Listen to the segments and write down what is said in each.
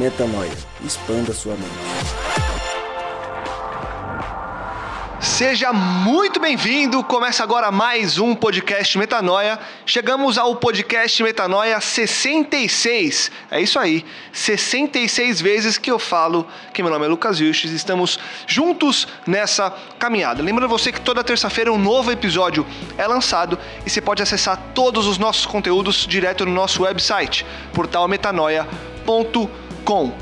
Metanoia. Expanda sua mente. Seja muito bem-vindo. Começa agora mais um podcast Metanoia. Chegamos ao podcast Metanoia 66. É isso aí, 66 vezes que eu falo que meu nome é Lucas Vilches. Estamos juntos nessa caminhada. Lembrando você que toda terça-feira um novo episódio é lançado e você pode acessar todos os nossos conteúdos direto no nosso website, portalmetanoia.com com.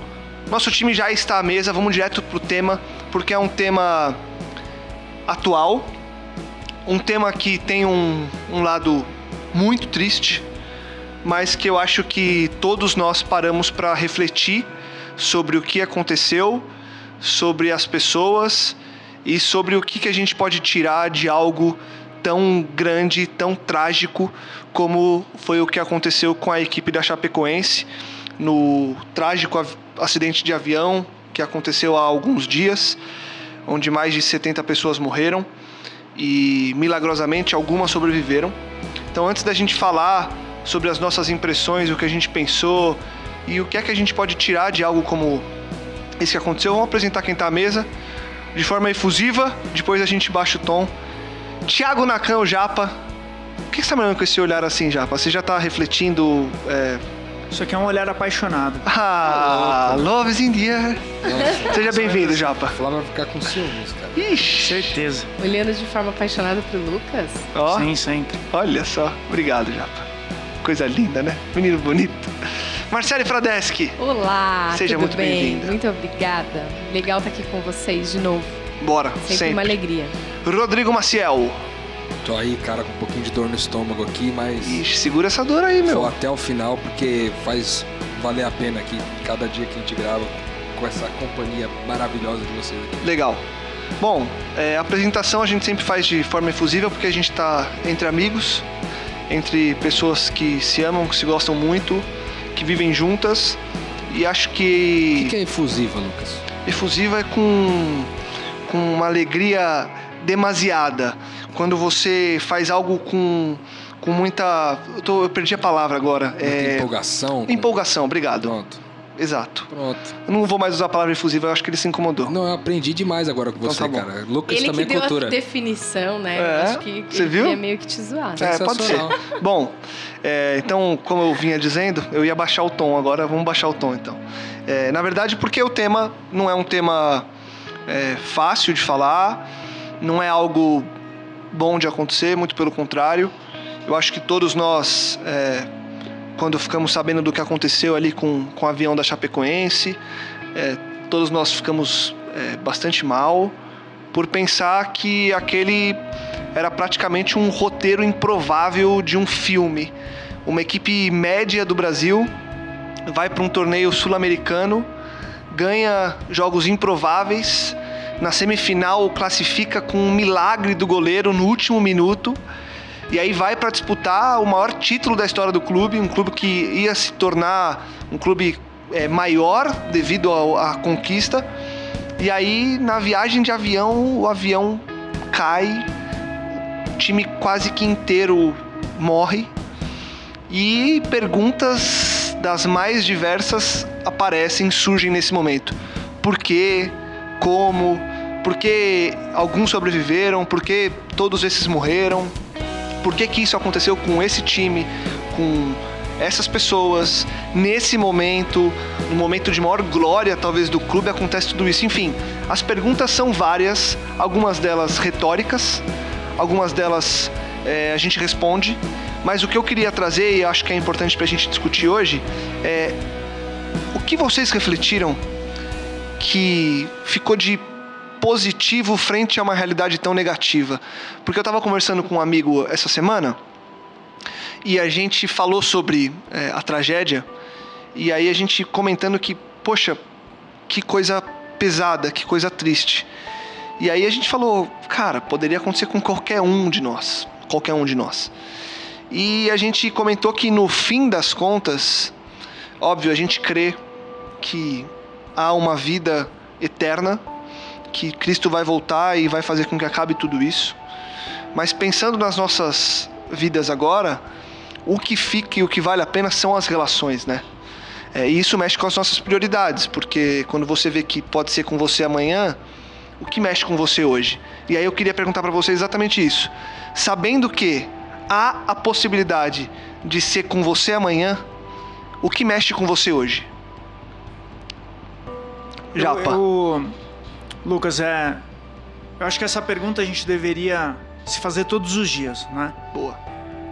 Nosso time já está à mesa, vamos direto pro tema, porque é um tema atual, um tema que tem um, um lado muito triste, mas que eu acho que todos nós paramos para refletir sobre o que aconteceu, sobre as pessoas e sobre o que, que a gente pode tirar de algo tão grande, tão trágico como foi o que aconteceu com a equipe da Chapecoense no trágico acidente de avião que aconteceu há alguns dias, onde mais de 70 pessoas morreram e milagrosamente algumas sobreviveram. Então, antes da gente falar sobre as nossas impressões, o que a gente pensou e o que é que a gente pode tirar de algo como esse que aconteceu, vamos apresentar quem está à mesa de forma efusiva, depois a gente baixa o tom. Tiago Nakan, o Japa. O que você está me olhando com esse olhar assim, Japa? Você já está refletindo é, isso aqui é um olhar apaixonado. Ah, love is in the air. Seja bem-vindo, Japa. Flávio vai ficar com ciúmes, cara. Ixi. Certeza. Olhando de forma apaixonada pro Lucas? Ó, Sim, sempre. olha só. Obrigado, Japa. Coisa linda, né? Menino bonito. Marcele Fradeschi. Olá, Seja tudo muito bem? bem-vinda. Muito obrigada. Legal estar aqui com vocês de novo. Bora, Sempre, sempre. uma alegria. Rodrigo Maciel. Tô aí, cara, com um pouquinho de dor no estômago aqui, mas Ixi, segura essa dor aí, meu. vou até o final porque faz valer a pena aqui cada dia que a gente grava com essa companhia maravilhosa de vocês aqui. Legal. Bom, é, a apresentação a gente sempre faz de forma efusiva porque a gente está entre amigos, entre pessoas que se amam, que se gostam muito, que vivem juntas. E acho O que, que, que é efusiva, Lucas? efusiva é com, com uma alegria demasiada. Quando você faz algo com, com muita. Eu, tô- eu perdi a palavra agora. É, empolgação? com- empolgação, obrigado. Pronto, Exato. pronto. Eu não vou mais usar a palavra efusiva, eu acho que ele se incomodou. Não, eu aprendi demais agora com Então você, tá bom. cara. Lucas Ele também que é deu cultura. a definição, né? É, Eu Acho que você ele viu? queria meio que te zoar. É, pode ser. Sensacional. Bom, é, então, como eu vinha dizendo, eu ia baixar o tom agora, vamos baixar o tom então. É, na verdade, porque o tema não é um tema é, fácil de falar, não é algo bom de acontecer, muito pelo contrário. Eu acho que todos nós, é, quando ficamos sabendo do que aconteceu ali com, com o avião da Chapecoense, é, todos nós ficamos é, bastante mal por pensar que aquele era praticamente um roteiro improvável de um filme. Uma equipe média do Brasil vai para um torneio sul-americano, ganha jogos improváveis, na semifinal classifica com um milagre do goleiro no último minuto. E aí vai para disputar o maior título da história do clube, um clube que ia se tornar um clube é, maior devido à conquista. E aí, na viagem de avião, o avião cai, o time quase que inteiro morre. E perguntas das mais diversas aparecem, surgem nesse momento. Por quê? Como? Por que alguns sobreviveram? Por que todos esses morreram? Por que, que isso aconteceu com esse time, com essas pessoas, nesse momento, no momento de maior glória, talvez, do clube, acontece tudo isso. Enfim, as perguntas são várias, algumas delas retóricas, algumas delas é, a gente responde, mas o que eu queria trazer, e acho que é importante para a gente discutir hoje, é o que vocês refletiram que ficou de positivo frente a uma realidade tão negativa. Porque eu estava conversando com um amigo essa semana e a gente falou sobre é, a tragédia e aí a gente comentando que, poxa, que coisa pesada, que coisa triste. E aí a gente falou, cara, poderia acontecer com qualquer um de nós, qualquer um de nós. E a gente comentou que no fim das contas, óbvio, a gente crê que há uma vida eterna que Cristo vai voltar e vai fazer com que acabe tudo isso. Mas pensando nas nossas vidas agora, o que fica e o que vale a pena são as relações, né? É, e isso mexe com as nossas prioridades, porque quando você vê que pode ser com você amanhã, o que mexe com você hoje? E aí eu queria perguntar para você exatamente isso. Sabendo que há a possibilidade de ser com você amanhã, o que mexe com você hoje? Japa. Eu, eu, Lucas, é. Eu acho que essa pergunta a gente deveria se fazer todos os dias, né? Boa.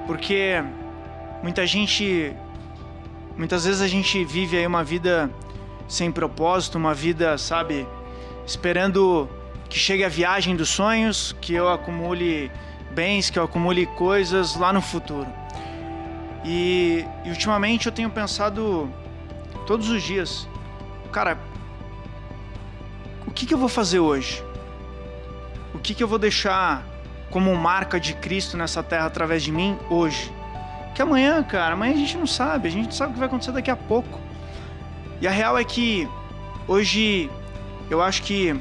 Porque muita gente. Muitas vezes a gente vive aí uma vida sem propósito, uma vida, sabe, esperando que chegue a viagem dos sonhos, que eu acumule bens, que eu acumule coisas lá no futuro. E, e ultimamente eu tenho pensado todos os dias, cara, que, que eu vou fazer hoje? O que, que eu vou deixar como marca de Cristo nessa terra através de mim hoje? Que amanhã, cara, amanhã a gente não sabe, a gente não sabe o que vai acontecer daqui a pouco. E a real é que hoje eu acho que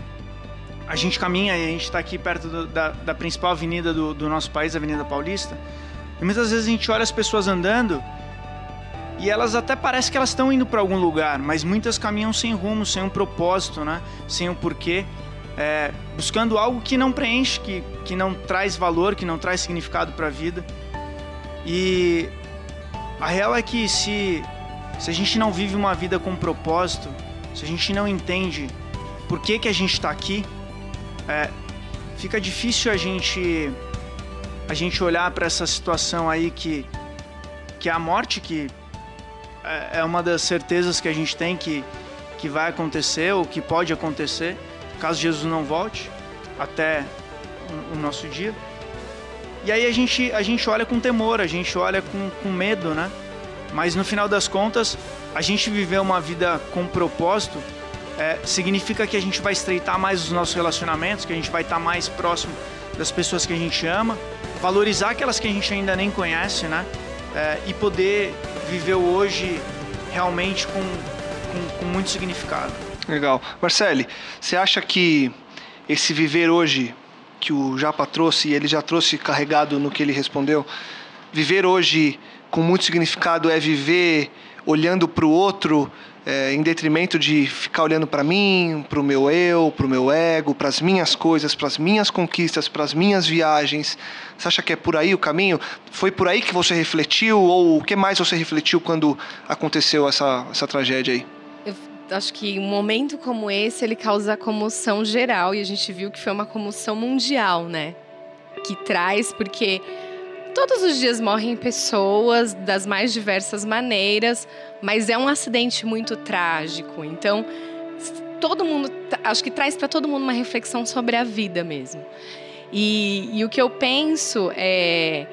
a gente caminha e a gente está aqui perto do, da, da, principal avenida do, do nosso país, a Avenida Paulista, e muitas vezes a gente olha as pessoas andando e elas até parece que elas estão indo para algum lugar, mas muitas caminham sem rumo, sem um propósito, né? Sem um porquê, é, buscando algo que não preenche, que, que não traz valor, que não traz significado para a vida. E a real é que se, se a gente não vive uma vida com propósito, se a gente não entende por que, que a gente está aqui, é, fica difícil a gente a gente olhar para essa situação aí que que é a morte que é, é uma das certezas que a gente tem que, que vai acontecer ou que pode acontecer, caso Jesus não volte até o nosso dia. E aí a gente, a gente olha com temor, a gente olha com, com medo, né? Mas no final das contas, a gente viver uma vida com propósito é, significa que a gente vai estreitar mais os nossos relacionamentos, que a gente vai estar mais próximo das pessoas que a gente ama, valorizar aquelas que a gente ainda nem conhece, né? É, e poder viveu hoje realmente com, com, com muito significado. Legal. Marcele, você acha que esse viver hoje que o Japa trouxe, e ele já trouxe carregado no que ele respondeu, viver hoje com muito significado é viver olhando para o outro é, em detrimento de ficar olhando para mim, para o meu eu, para o meu ego, para as minhas coisas, para as minhas conquistas, para as minhas viagens. Você acha que é por aí o caminho? Foi por aí que você refletiu ou o que mais você refletiu quando aconteceu essa, essa tragédia aí? Eu acho que um momento como esse ele causa comoção geral e a gente viu que foi uma comoção mundial, né? Que traz porque Todos os dias morrem pessoas das mais diversas maneiras, mas é um acidente muito trágico. Então, todo mundo, acho que traz para todo mundo uma reflexão sobre a vida mesmo. E, e o que eu penso é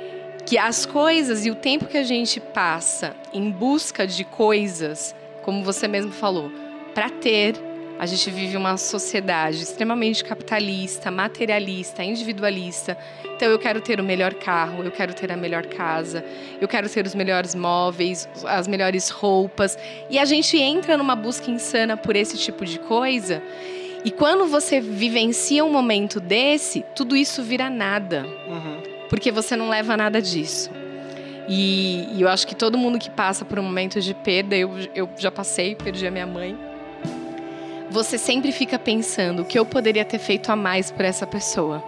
que as coisas e o tempo que a gente passa em busca de coisas, como você mesmo falou, para ter, a gente vive uma sociedade extremamente capitalista, materialista, individualista. Então eu quero ter o melhor carro, eu quero ter a melhor casa, eu quero ter os melhores móveis, as melhores roupas. E a gente entra numa busca insana por esse tipo de coisa. E quando você vivencia um momento desse, tudo isso vira nada. Uhum. Porque você não leva nada disso. E, e, eu acho que todo mundo que passa por um momento de perda, eu, eu já passei, perdi a minha mãe você sempre fica pensando o que eu poderia ter feito a mais por essa pessoa.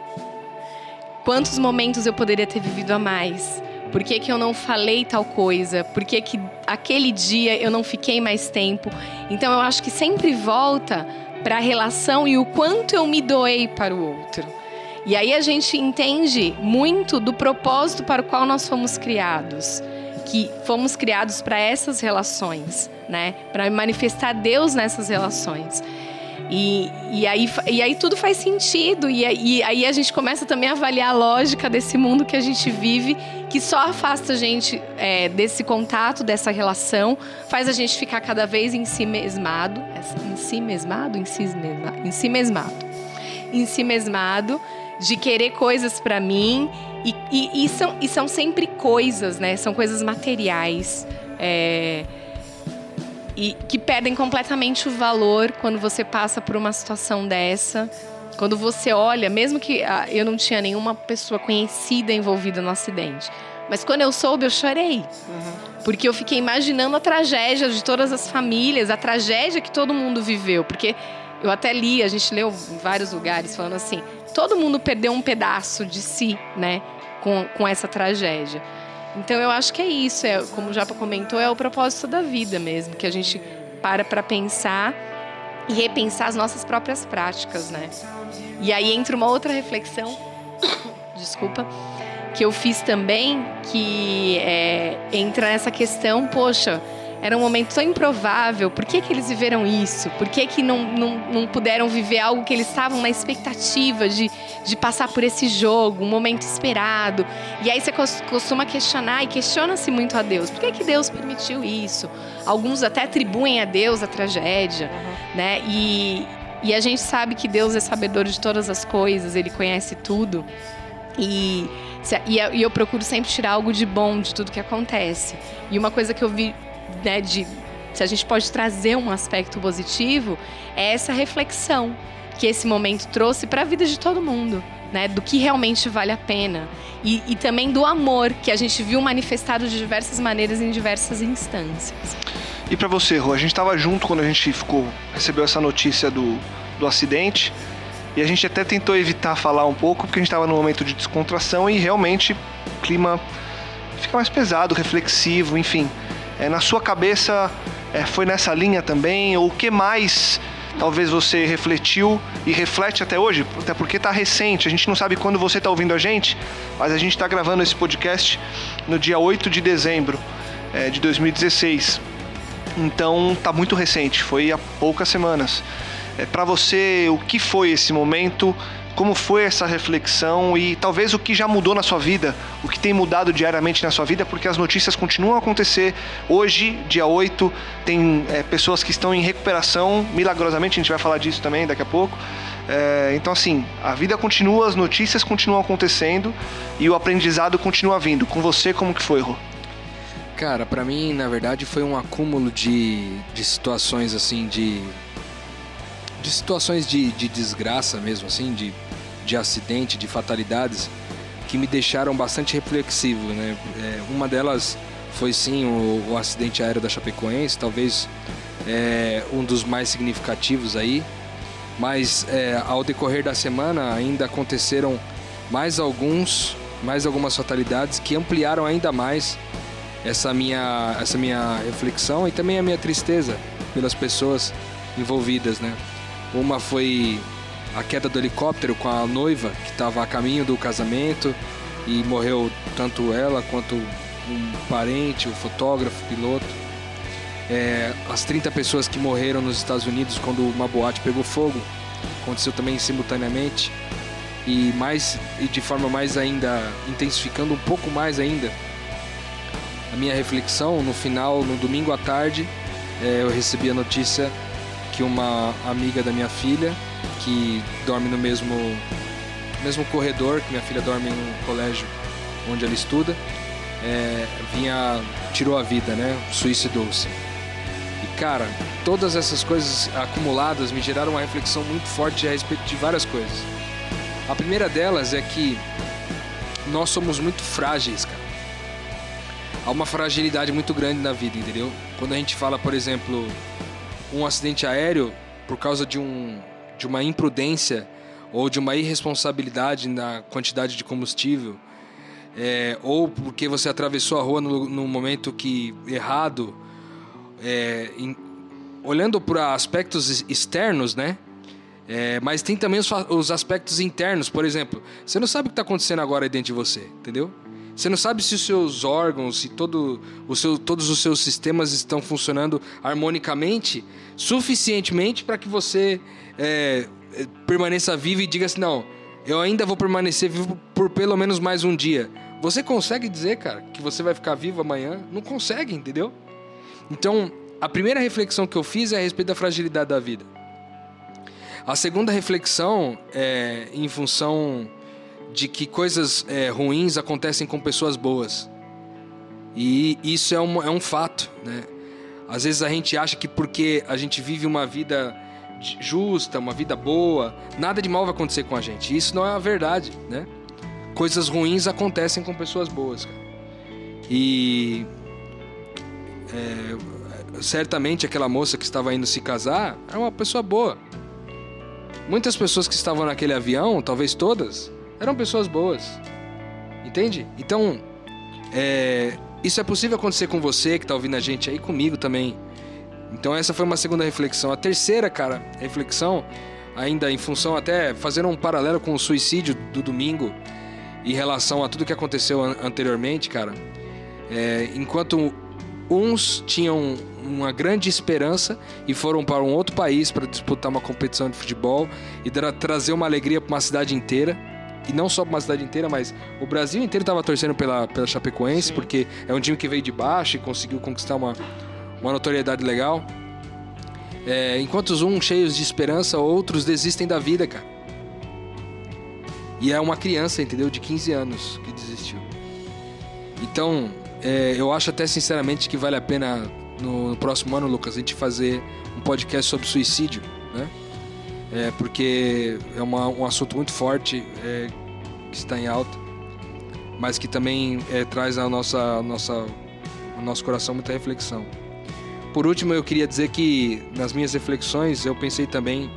Quantos momentos eu poderia ter vivido a mais? Por que, que eu não falei tal coisa? Por que, que aquele dia eu não fiquei mais tempo? Então eu acho que sempre volta para a relação e o quanto eu me doei para o outro. E aí a gente entende muito do propósito para o qual nós fomos criados, que fomos criados para essas relações, né? Para manifestar Deus nessas relações. E, e, aí, e aí tudo faz sentido. E, e aí a gente começa também a avaliar a lógica desse mundo que a gente vive, que só afasta a gente é, desse contato, dessa relação, faz a gente ficar cada vez em si mesmado. Em si mesmado? Em si mesmado. Em si mesmado. Em si mesmado de querer coisas para mim. E, e, e, são, e são sempre coisas, né? São coisas materiais. É, e que perdem completamente o valor quando você passa por uma situação dessa. Quando você olha, mesmo que ah, eu não tinha nenhuma pessoa conhecida envolvida no acidente, mas quando eu soube, eu chorei. Uhum. Porque eu fiquei imaginando a tragédia de todas as famílias, a tragédia que todo mundo viveu. Porque eu até li, a gente leu em vários lugares falando assim: todo mundo perdeu um pedaço de si, né, com, com essa tragédia. Então eu acho que é isso, é, como o Japa comentou, é o propósito da vida mesmo, que a gente para para pensar e repensar as nossas próprias práticas, né? E aí entra uma outra reflexão, desculpa, que eu fiz também, que é, entra nessa questão, poxa, era um momento tão improvável. Por que, que eles viveram isso? Por que, que não, não, não puderam viver algo que eles estavam na expectativa de, de passar por esse jogo, um momento esperado? E aí você costuma questionar e questiona-se muito a Deus. Por que, que Deus permitiu isso? Alguns até atribuem a Deus a tragédia, uhum. né? E, e a gente sabe que Deus é sabedor de todas as coisas, Ele conhece tudo. E, e eu procuro sempre tirar algo de bom de tudo que acontece. E uma coisa que eu vi né, de se a gente pode trazer um aspecto positivo, é essa reflexão que esse momento trouxe para a vida de todo mundo, né, do que realmente vale a pena e, e também do amor que a gente viu manifestado de diversas maneiras em diversas instâncias. E para você, Rô, a gente estava junto quando a gente ficou recebeu essa notícia do, do acidente e a gente até tentou evitar falar um pouco porque a gente estava num momento de descontração e realmente o clima fica mais pesado, reflexivo, enfim. É, na sua cabeça é, foi nessa linha também? Ou o que mais talvez você refletiu e reflete até hoje? Até porque está recente, a gente não sabe quando você está ouvindo a gente, mas a gente está gravando esse podcast no dia 8 de dezembro é, de 2016. Então tá muito recente, foi há poucas semanas. É, Para você, o que foi esse momento? Como foi essa reflexão e talvez o que já mudou na sua vida, o que tem mudado diariamente na sua vida, porque as notícias continuam a acontecer. Hoje, dia 8, tem é, pessoas que estão em recuperação, milagrosamente, a gente vai falar disso também daqui a pouco. É, então, assim, a vida continua, as notícias continuam acontecendo e o aprendizado continua vindo. Com você, como que foi, Rô? Cara, para mim, na verdade, foi um acúmulo de, de situações assim, de de situações de, de desgraça mesmo, assim, de, de acidente, de fatalidades, que me deixaram bastante reflexivo, né? É, uma delas foi sim o, o, acidente aéreo da Chapecoense, talvez é, um dos mais significativos aí, mas é, ao decorrer da semana ainda aconteceram mais alguns, mais algumas fatalidades que ampliaram ainda mais essa minha, essa minha reflexão e também a minha tristeza pelas pessoas envolvidas, né? Uma foi a queda do helicóptero com a noiva que estava a caminho do casamento e morreu tanto ela quanto um parente, o fotógrafo, piloto. É, as 30 pessoas que morreram nos Estados Unidos quando uma boate pegou fogo aconteceu também simultaneamente e mais e de forma mais ainda intensificando um pouco mais ainda a minha reflexão no final no domingo à tarde é, eu recebi a notícia que uma amiga da minha filha, que dorme no mesmo, mesmo corredor, que minha filha dorme no colégio onde ela estuda, é, vinha, tirou a vida, né? Suicidou-se. E cara, todas essas coisas acumuladas me geraram uma reflexão muito forte a respeito de várias coisas. A primeira delas é que nós somos muito frágeis, cara. Há uma fragilidade muito grande na vida, entendeu? Quando a gente fala, por exemplo, um acidente aéreo por causa de, um, de uma imprudência ou de uma irresponsabilidade na quantidade de combustível, é, ou porque você atravessou a rua no, no momento que errado, é, em, olhando para aspectos externos, né? É, mas tem também os, os, aspectos internos, por exemplo, você não sabe o que está acontecendo agora dentro de você, entendeu? Você não sabe se os seus órgãos, se todo o seu, todos os seus sistemas estão funcionando harmonicamente, suficientemente para que você é, é, permaneça vivo e diga assim: não, eu ainda vou permanecer vivo por pelo menos mais um dia. Você consegue dizer, cara, que você vai ficar vivo amanhã? Não consegue, entendeu? Então, a primeira reflexão que eu fiz é a respeito da fragilidade da vida. A segunda reflexão é em função de que coisas é, ruins acontecem com pessoas boas. E isso é um, é um fato, né? Às vezes a gente acha que porque a gente vive uma vida justa, uma vida boa, nada de mal vai acontecer com a gente. Isso não é a verdade, né? Coisas ruins acontecem com pessoas boas. Cara. E é, certamente aquela moça que estava indo se casar era uma pessoa boa. Muitas pessoas que estavam naquele avião, talvez todas, eram pessoas boas. Entende? Então, é, isso é possível acontecer com você que está ouvindo a gente aí, comigo também. Então, essa foi uma segunda reflexão. A terceira, cara, reflexão, ainda em função até fazendo um paralelo com o suicídio do domingo, em relação a tudo que aconteceu anteriormente, cara. É, enquanto uns tinham uma grande esperança e foram para um outro país para disputar uma competição de futebol e trazer uma alegria para uma cidade inteira. E não só para uma cidade inteira, mas o Brasil inteiro estava torcendo pela, pela Chapecoense, Sim. porque é um time que veio de baixo e conseguiu conquistar uma, uma notoriedade legal. É, enquanto uns cheios de esperança, outros desistem da vida, cara. E é uma criança, entendeu? De 15 anos que desistiu. Então, é, eu acho até sinceramente que vale a pena no, no, próximo ano, Lucas, a gente fazer um podcast sobre suicídio, né? É, porque é uma, um assunto muito forte é, que está em alta, mas que também é, traz a nossa, a nossa, ao nosso coração muita reflexão. Por último, eu queria dizer que nas minhas reflexões eu pensei também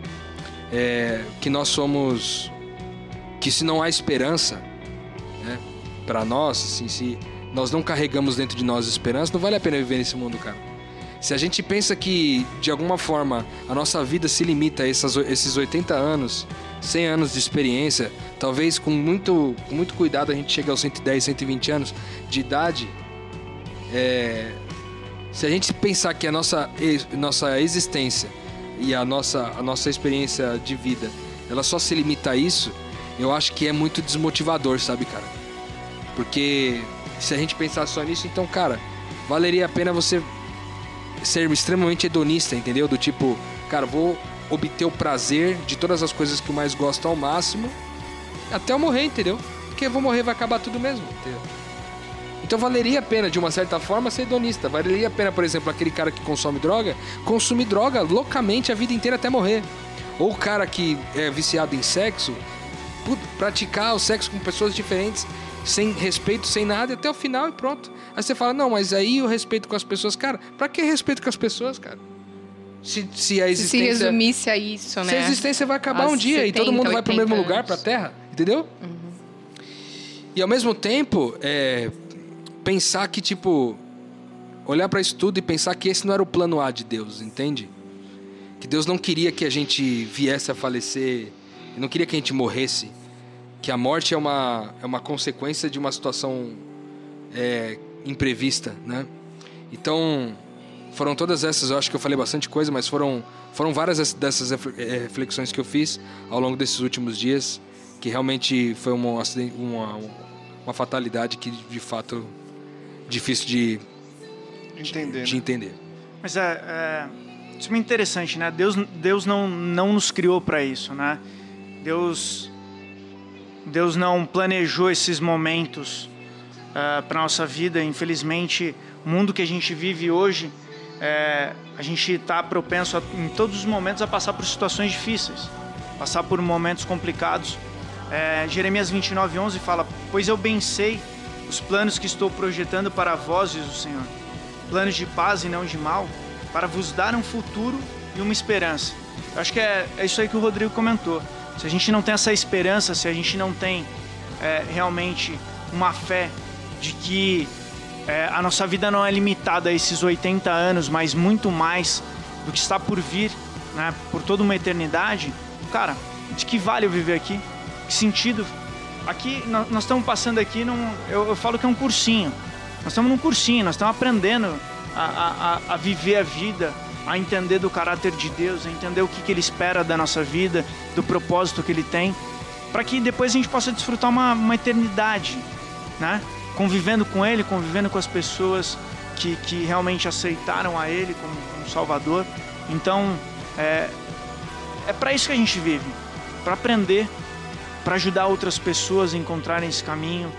é, que nós somos que se não há esperança né, para nós, assim, se nós não carregamos dentro de nós esperança, não vale a pena viver nesse mundo, cara. Se a gente pensa que, de alguma forma, a nossa vida se limita a essas, esses 80 anos, 100 anos de experiência, talvez com muito, com muito cuidado a gente chegue aos 110, 120 anos de idade, é, se a gente pensar que a nossa, nossa existência e a nossa, a nossa experiência de vida, ela só se limita a isso, eu acho que é muito desmotivador, sabe, cara? Porque se a gente pensar só nisso, então, cara, valeria a pena você ser extremamente hedonista, entendeu? Do tipo, cara, vou obter o prazer de todas as coisas que eu mais gosto ao máximo até eu morrer, entendeu? Porque eu vou morrer, vai acabar tudo mesmo, entendeu? Então valeria a pena, de uma certa forma, ser hedonista. Valeria a pena, por exemplo, aquele cara que consome droga, consumir droga loucamente a vida inteira até morrer. Ou o cara que é viciado em sexo, praticar o sexo com pessoas diferentes sem respeito, sem nada, até o final e pronto. Aí você fala, não, mas aí o respeito com as pessoas, cara, pra que respeito com as pessoas, cara? Se, se a existência. Se resumisse a isso, né? Se a existência vai acabar As um dia 70, e todo mundo vai pro mesmo anos. lugar, pra terra, entendeu? Uhum. E ao mesmo tempo, é, pensar que, tipo, olhar para isso tudo e pensar que esse não era o plano A de Deus, entende? Que Deus não queria que a gente viesse a falecer, não queria que a gente morresse que a morte é uma, é uma consequência de uma situação é, imprevista, né? Então, foram todas essas, eu acho que eu falei bastante coisa, mas foram, foram várias dessas é, reflexões que eu fiz ao longo desses últimos dias, que realmente foi uma, uma, uma fatalidade que, de fato, difícil de entender. De, né? entender. Mas é, é, isso é interessante, né? Deus, Deus não, não nos criou para isso, né? Deus Deus não planejou esses momentos uh, ah, para nossa vida. Infelizmente, o mundo que a gente vive hoje, é, a gente está propenso a, em todos os momentos a passar por situações difíceis, passar por momentos complicados. É, Jeremias 29:11 fala: Pois eu bem sei os planos que estou projetando para vós, diz o Senhor, planos de paz e não de mal, para vos dar um futuro e uma esperança. Eu acho que é, é isso aí que o Rodrigo comentou. Se a gente não tem essa esperança, se a gente não tem é, realmente uma fé de que é, a nossa vida não é limitada a esses 80 anos, mas muito mais do que está por vir, né, por toda uma eternidade, cara, de que vale eu viver aqui? Que sentido? Aqui, nós, estamos passando aqui num. Eu, eu, falo que é um cursinho. Nós estamos num cursinho, nós estamos aprendendo a, a, a viver a vida, a entender do caráter de Deus, a entender o que, que Ele espera da nossa vida, do propósito que Ele tem, para que depois a gente possa desfrutar uma, uma eternidade, né? Convivendo com Ele, convivendo com as pessoas que, que realmente aceitaram a Ele como, como Salvador. Então, é, é para isso que a gente vive, para aprender, para ajudar outras pessoas a encontrarem esse caminho,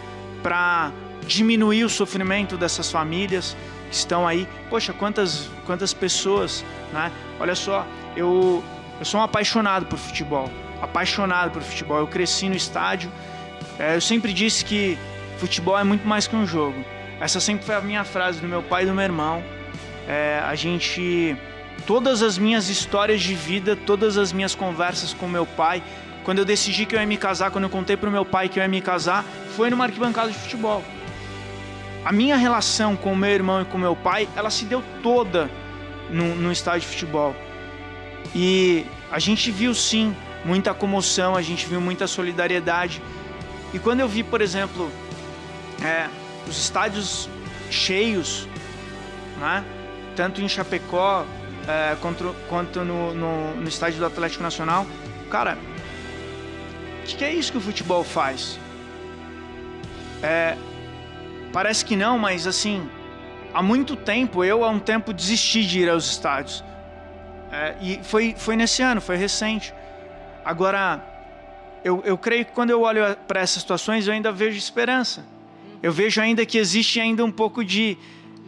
para diminuir o sofrimento dessas famílias que estão aí. Poxa, quantas, quantas pessoas, né? Olha só, eu, eu sou um apaixonado por futebol, apaixonado por futebol. Eu cresci no estádio. É, eu sempre disse que futebol é muito mais que um jogo. Essa sempre foi a minha frase do meu pai e do meu irmão. É, a gente, todas as minhas histórias de vida, todas as minhas conversas com meu pai, quando eu decidi que eu ia me casar, quando eu contei para o meu pai que eu ia me casar, foi numa arquibancada de futebol a minha relação com o meu irmão e com meu pai, ela se deu toda no, no estádio de futebol. E a gente viu sim muita comoção, a gente viu muita solidariedade. E quando eu vi, por exemplo, é, os estádios cheios, né? tanto em Chapecó é, quanto, quanto no, no, no, estádio do Atlético Nacional, cara, que, é isso que o futebol faz? É, Parece que não, mas assim, há muito tempo, eu há um tempo desisti de ir aos estádios. É, e foi, foi nesse ano, foi recente. Agora, eu, eu creio que quando eu olho para essas situações, eu ainda vejo esperança. Eu vejo ainda que existe ainda um pouco de,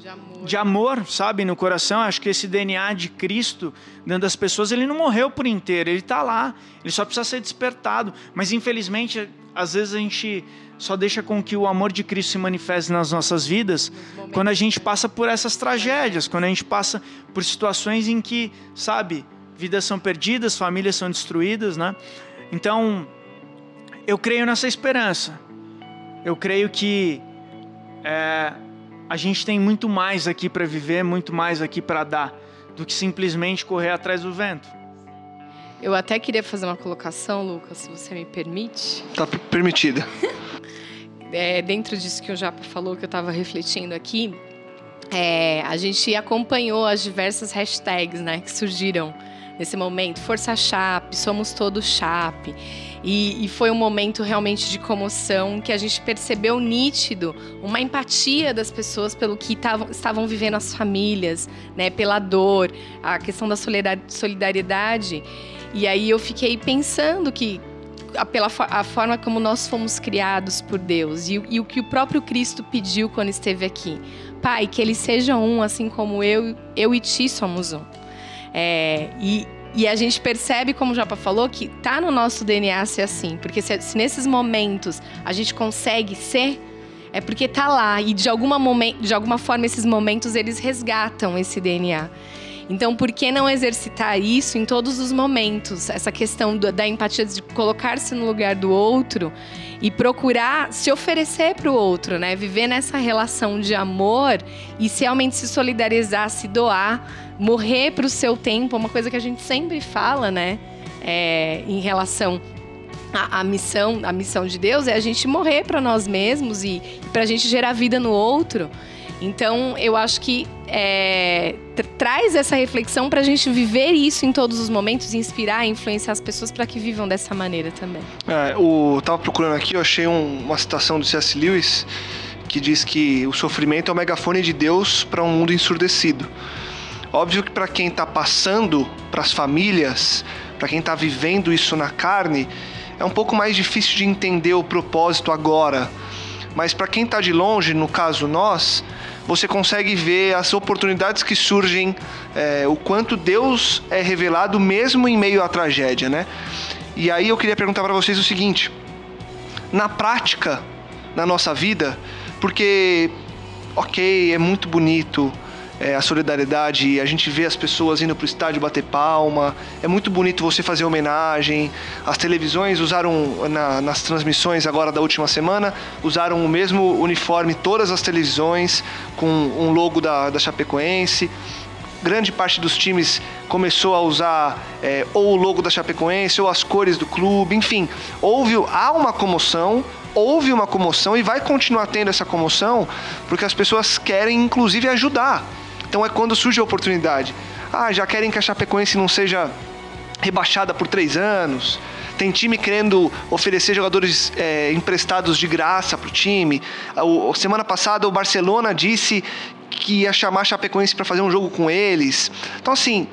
de amor. de amor, sabe, no coração. Acho que esse DNA de Cristo dentro das pessoas, ele não morreu por inteiro, ele está lá, ele só precisa ser despertado. Mas infelizmente, às vezes a gente só deixa com que o amor de Cristo se manifeste nas nossas vidas quando a gente passa por essas tragédias, quando a gente passa por situações em que, sabe, vidas são perdidas, famílias são destruídas, né? Então, eu creio nessa esperança. Eu creio que é, a gente tem muito mais aqui para viver, muito mais aqui para dar, do que simplesmente correr atrás do vento. Eu até queria fazer uma colocação, Lucas, se você me permite. Tá permitida. é, dentro disso que o Japa falou, que eu estava refletindo aqui, é, a gente acompanhou as diversas hashtags né, que surgiram nesse momento. Força Chape, Somos Todos Chape. E, e, foi um momento realmente de comoção que a gente percebeu nítido uma empatia das pessoas pelo que tavam, estavam vivendo as famílias, né, pela dor, a questão da solidariedade. E aí eu fiquei pensando que pela a forma como nós fomos criados por Deus e, e, o que o próprio Cristo pediu quando esteve aqui. Pai, que eles sejam um, assim como eu, eu e ti somos um. É, e, e a gente percebe, como o Japa falou, que tá no nosso DNA ser assim. Porque se, se nesses momentos a gente consegue ser, é porque tá lá. E de alguma, momen de alguma forma esses momentos eles resgatam esse DNA. Então, por que não exercitar isso em todos os momentos? Essa questão da empatia de colocar-se no lugar do outro e procurar se oferecer para o outro, né? Viver nessa relação de amor e se realmente se solidarizar, se doar, morrer para o seu tempo, é uma coisa que a gente sempre fala, né? É, em relação a, missão, a missão de Deus é a gente morrer para nós mesmos e, e para a gente gerar vida no outro. Então, eu acho que é, traz essa reflexão para a gente viver isso em todos os momentos, inspirar, influenciar as pessoas para que vivam dessa maneira também. É, o tava procurando aqui, eu achei um, uma citação do C.S. Lewis que diz que o sofrimento é o megafone de Deus para um mundo ensurdecido. Óbvio que para quem está passando, para as famílias, para quem está vivendo isso na carne, é um pouco mais difícil de entender o propósito agora. Mas para quem está de longe, no caso nós, você consegue ver as oportunidades que surgem, é, o quanto Deus é revelado mesmo em meio à tragédia, né? E aí eu queria perguntar para vocês o seguinte: na prática, na nossa vida, porque, ok, é muito bonito é, a solidariedade, a gente vê as pessoas indo pro estádio bater palma. É muito bonito você fazer homenagem. As televisões usaram na, nas transmissões agora da última semana, usaram o mesmo uniforme todas as televisões com um logo da, da Chapecoense grande parte dos times começou a usar é, ou o logo da Chapecoense ou as cores do clube, enfim, houve há uma comoção, houve uma comoção e vai continuar tendo essa comoção porque as pessoas querem inclusive ajudar. Então é quando surge a oportunidade. Ah, já querem que a Chapecoense não seja rebaixada por três anos. Tem time querendo oferecer jogadores é, emprestados de graça para o time. Semana passada o Barcelona disse que ia chamar a Chapecoense para fazer um jogo com eles. Então assim,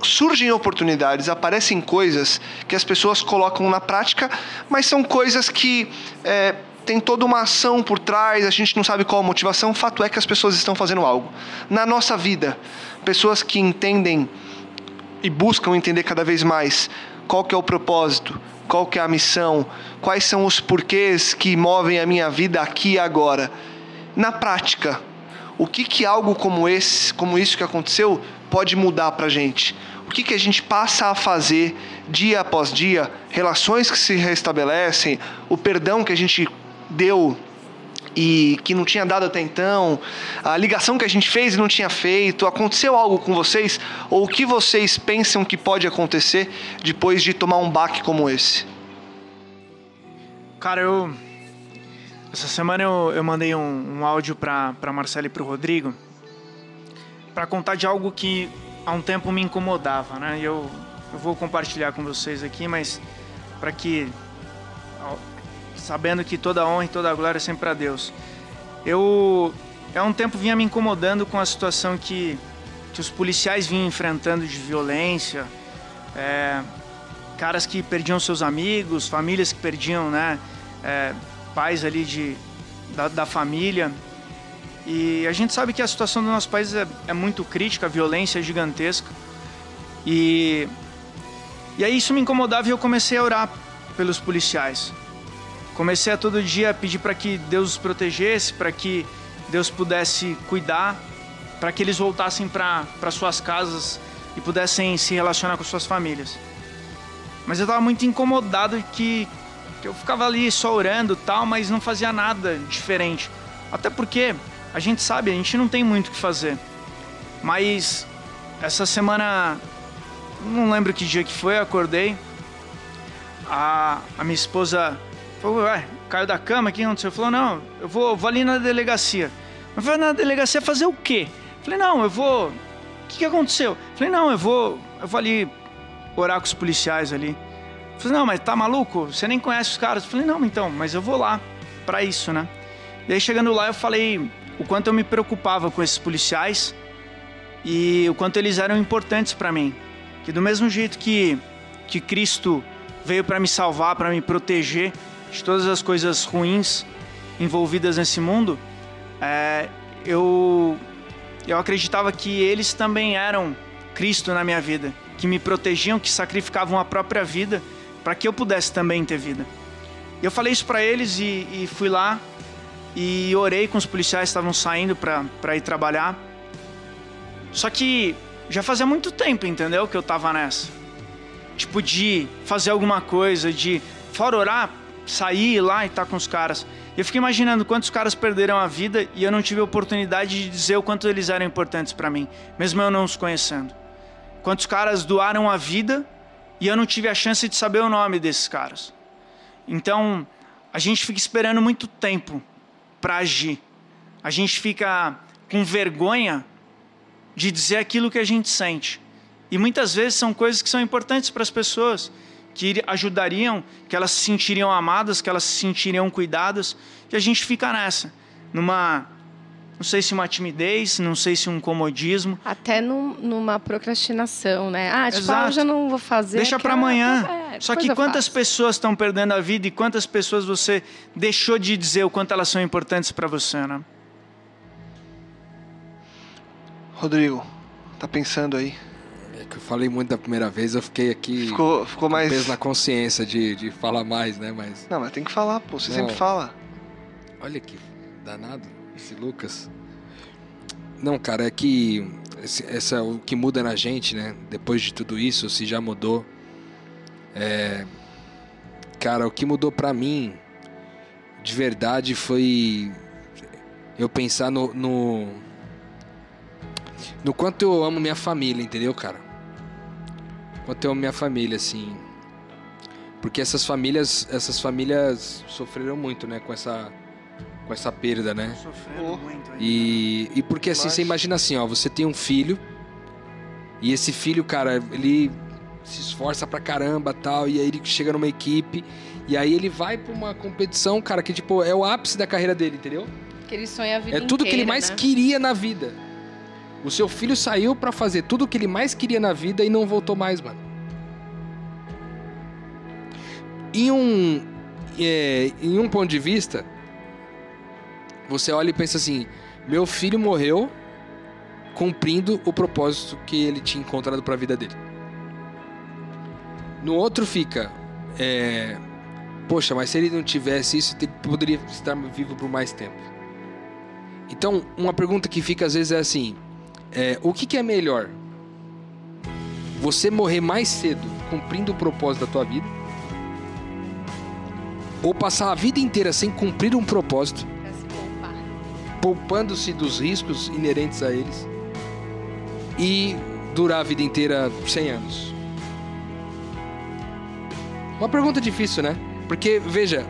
surgem oportunidades, aparecem coisas que as pessoas colocam na prática, mas são coisas que é, tem toda uma ação por trás, a gente não sabe qual a motivação, o fato é que as pessoas estão fazendo algo. Na nossa vida, pessoas que entendem e buscam entender cada vez mais qual que é o propósito, qual que é a missão, quais são os porquês que movem a minha vida aqui e agora. Na prática, o que que algo como esse, como isso que aconteceu, pode mudar para a gente? O que que a gente passa a fazer dia após dia, relações que se restabelecem, o perdão que a gente deu e que não tinha dado até então, a ligação que a gente fez e não tinha feito, aconteceu algo com vocês ou o que vocês pensam que pode acontecer depois de tomar um baque como esse? Cara, eu essa semana eu, eu mandei um, um áudio para para Marcelo e para o Rodrigo para contar de algo que há um tempo me incomodava, né? E eu, eu vou compartilhar com vocês aqui, mas para que sabendo que toda honra e toda glória é sempre para Deus. Eu há um tempo vinha me incomodando com a situação que, que os policiais vinham enfrentando de violência, é, caras que perdiam seus amigos, famílias que perdiam, né, é, pais ali de, da, da, família. E a gente sabe que a situação do nosso país é, é muito crítica, a violência é gigantesca. E, e aí isso me incomodava e eu comecei a orar pelos policiais. Comecei a todo dia pedir para que Deus os protegesse, para que Deus pudesse cuidar, para que eles voltassem para suas casas e pudessem se relacionar com suas famílias. Mas eu estava muito incomodado que, que eu ficava ali só orando tal, mas não fazia nada diferente. Até porque a gente sabe, a gente não tem muito o que fazer. Mas essa semana, não lembro que dia que foi, eu acordei. A, a minha esposa Falou, ué, caiu da cama, o que aconteceu? Falou, não, eu vou, vou ali na delegacia. Eu falei, na delegacia fazer o quê? Falei, não, eu vou. O que, que aconteceu? Falei, não, eu vou. Eu vou ali orar com os policiais ali. Falei, não, mas tá maluco? Você nem conhece os caras? Falei, não, então, mas eu vou lá para isso, né? E aí chegando lá eu falei o quanto eu me preocupava com esses policiais e o quanto eles eram importantes para mim. Que do mesmo jeito que, que Cristo veio para me salvar, para me proteger, de todas as coisas ruins envolvidas nesse mundo, é, eu, eu acreditava que eles também eram Cristo na minha vida, que me protegiam, que sacrificavam a própria vida para que eu pudesse também ter vida. Eu falei isso para eles e, e, fui lá e orei com os policiais que estavam saindo para ir trabalhar. Só que já fazia muito tempo, entendeu? Que eu tava nessa. Tipo, de fazer alguma coisa, de. Fora orar, sair lá e estar tá com os caras. Eu fiquei imaginando quantos caras perderam a vida e eu não tive a oportunidade de dizer o quanto eles eram importantes para mim, mesmo eu não os conhecendo. Quantos caras doaram a vida e eu não tive a chance de saber o nome desses caras. Então, a gente fica esperando muito tempo para agir. A gente fica com vergonha de dizer aquilo que a gente sente. E muitas vezes são coisas que são importantes para as pessoas que ajudariam, que elas se sentiriam amadas, que elas se sentiriam cuidadas, e a gente fica nessa, numa não sei se uma timidez, não sei se um comodismo. Até num, numa procrastinação, né? Ah, tipo, ah, eu já não vou fazer. Deixa para amanhã. É, Só que quantas pessoas estão perdendo a vida e quantas pessoas você deixou de dizer o quanto elas são importantes para você, né? Rodrigo, tá pensando aí? Eu falei muito da primeira vez, eu fiquei aqui. Ficou, ficou mais. Peso na consciência de, de falar mais, né? Mas. Não, mas tem que falar, pô. Você Não. sempre fala. Olha que danado esse Lucas. Não, cara, é que essa, o que muda na gente, né? Depois de tudo isso, se já mudou. É, cara, o que mudou pra mim, de verdade, foi eu pensar no, no, no quanto eu amo minha família, entendeu, cara? Quanto eu minha família, assim. Porque essas famílias, essas famílias sofreram muito, né? Com essa, com essa perda, né? Sofrendo Oh. muito ainda. E, e porque assim, Mas- você imagina assim, ó, você tem um filho e esse filho, cara, ele se esforça pra caramba tal, e aí ele chega numa equipe e aí ele vai pra uma competição, cara, que tipo, é o ápice da carreira dele, entendeu? Que ele sonha a vida É tudo que ele inteira, mais né? queria na vida. O seu filho saiu pra fazer tudo que ele mais queria na vida e não voltou mais, mano. Em um, é, em um ponto de vista, você olha e pensa assim: meu filho morreu cumprindo o propósito que ele tinha encontrado pra vida dele. No outro fica, é, poxa, mas se ele não tivesse isso, ele poderia estar vivo por mais tempo. Então, uma pergunta que fica às vezes é assim: é, o que, que é melhor? Você morrer mais cedo cumprindo o propósito da tua vida? Ou passar a vida inteira sem cumprir um propósito, poupando-se dos riscos inerentes a eles e durar a vida inteira 100 anos? Uma pergunta difícil, né? Porque, veja,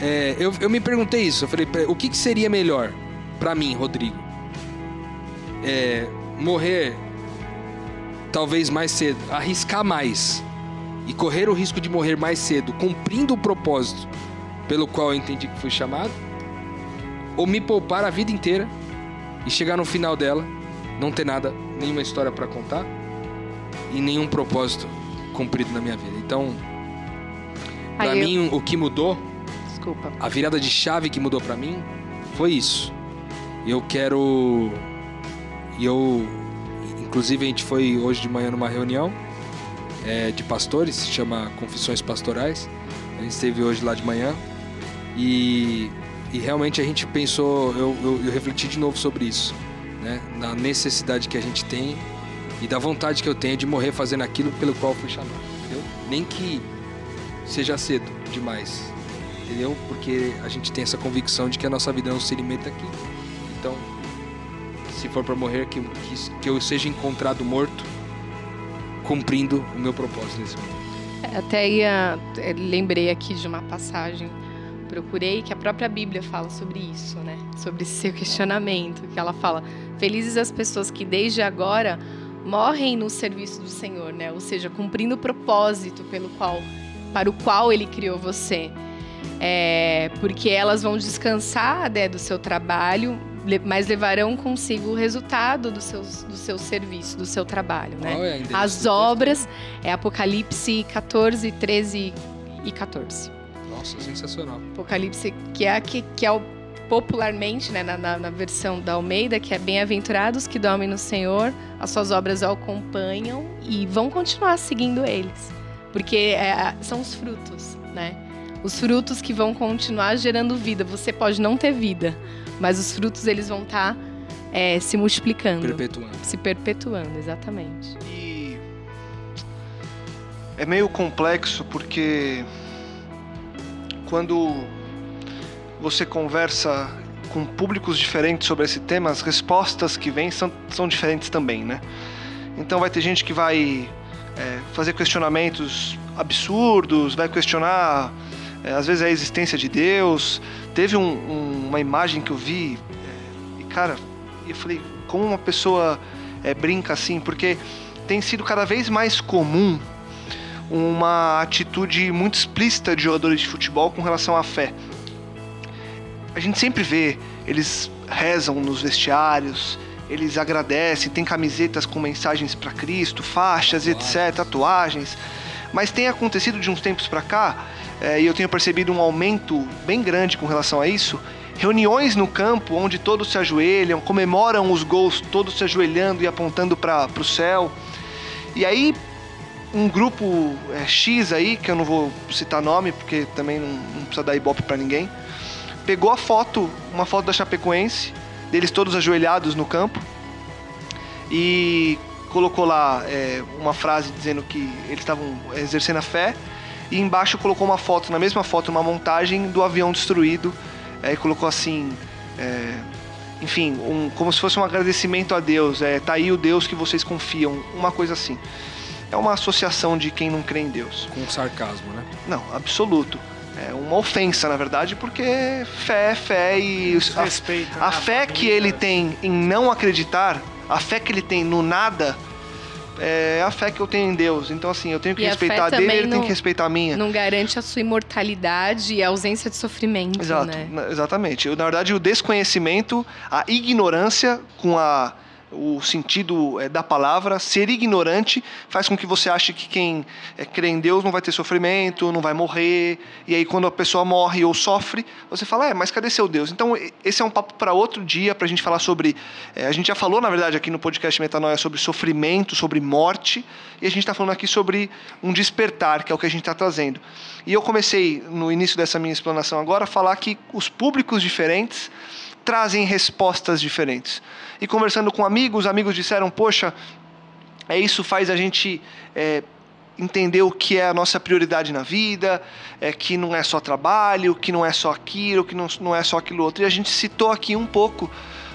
é, eu, eu me perguntei isso. Eu falei, o que, que seria melhor pra mim, Rodrigo? É, morrer talvez mais cedo, arriscar mais e correr o risco de morrer mais cedo, cumprindo o propósito pelo qual eu entendi que fui chamado? Ou me poupar a vida inteira e chegar no final dela, não ter nada, nenhuma história pra contar e nenhum propósito cumprido na minha vida. Então, eu- mim, o que mudou, Desculpa. a virada de chave que mudou pra mim foi isso. Eu quero. E eu. Inclusive, a gente foi hoje de manhã numa reunião é, de pastores, se chama Confissões Pastorais. A gente esteve hoje lá de manhã. E, e realmente a gente pensou, eu, eu, eu refleti de novo sobre isso, né? Na necessidade que a gente tem e da vontade que eu tenho de morrer fazendo aquilo pelo qual fui chamado, entendeu? Nem que seja cedo demais, entendeu? Porque a gente tem essa convicção de que a nossa vida não se limita aqui. Se for para morrer, que, que, que eu seja encontrado morto, cumprindo o meu propósito nesse mundo. Até ia, eh, lembrei aqui de uma passagem, procurei que a própria Bíblia fala sobre isso, né? Sobre esse seu questionamento, que ela fala: "Felizes as pessoas que desde agora morrem no serviço do Senhor", né? Ou seja, cumprindo o propósito pelo qual para o qual ele criou você. É, porque elas vão descansar né, do seu trabalho, mas levarão consigo o resultado do seu, do seu serviço, do seu trabalho, né? É As obras é Apocalipse 14, 13 e 14. Nossa, sensacional. Apocalipse, que é que, que é o popularmente, né, na, na, na versão da Almeida, que é bem-aventurados que dormem no Senhor, as suas obras o acompanham e vão continuar seguindo eles. Porque é, são os frutos, né? Os frutos que vão continuar gerando vida. Você pode não ter vida, mas os frutos eles vão estar se multiplicando, Perpetuando. se perpetuando, exatamente. E é meio complexo porque quando você conversa com públicos diferentes sobre esse tema, as respostas que vêm são, são diferentes também, né? Então vai ter gente que vai é, fazer questionamentos absurdos, vai questionar é, às vezes a existência de Deus. Teve um- um- uma imagem que eu vi é, e cara, eu falei como uma pessoa é, brinca assim, porque tem sido cada vez mais comum uma atitude muito explícita de jogadores de futebol com relação à fé. A gente sempre vê, eles rezam nos vestiários, eles agradecem, tem camisetas com mensagens para Cristo, faixas, etc, tatuagens. Mas tem acontecido de uns tempos para cá, eh, e eu tenho percebido um aumento bem grande com relação a isso, reuniões no campo onde todos se ajoelham, comemoram os gols, todos se ajoelhando e apontando para o céu. E aí um grupo é, X aí, que eu não vou citar nome, porque também não, não precisa dar ibope pra ninguém, pegou a foto, uma foto da Chapecoense, deles todos ajoelhados no campo, e colocou lá é, uma frase dizendo que eles estavam exercendo a fé e embaixo colocou uma foto, na mesma foto, uma montagem do avião destruído. É, colocou assim, é, enfim, um, como se fosse um agradecimento a Deus. É, tá aí o Deus que vocês confiam, uma coisa assim. É uma associação de quem não crê em Deus. Com sarcasmo, né? Não, absoluto. É uma ofensa, na verdade, porque fé é fé e a, Respeito, a né? fé que ele tem em não acreditar, a fé que ele tem no nada, é a fé que eu tenho em Deus. Então, assim, eu tenho que E respeitar dele, ele tem não- que respeitar a minha. Não garante a sua imortalidade e a ausência de sofrimento, Exato, né? exatamente. Na verdade, o desconhecimento, a ignorância com a, o sentido eh, da palavra, ser ignorante faz com que você ache que quem eh, crê em Deus não vai ter sofrimento, não vai morrer. E aí, quando a pessoa morre ou sofre, você fala, é, mas cadê seu Deus? Então, esse é um papo para outro dia, para a gente falar sobre. eh, a gente já falou, na verdade, aqui no podcast Metanoia sobre sofrimento, sobre morte, e a gente está falando aqui sobre um despertar, que é o que a gente está trazendo. E eu comecei, no início dessa minha explanação agora, a falar que os públicos diferentes trazem respostas diferentes. E conversando com amigos, amigos disseram: Poxa, é isso faz a gente é, entender o que é a nossa prioridade na vida, é que não é só trabalho, que não é só aquilo, que não, não é só aquilo outro. E a gente citou aqui um pouco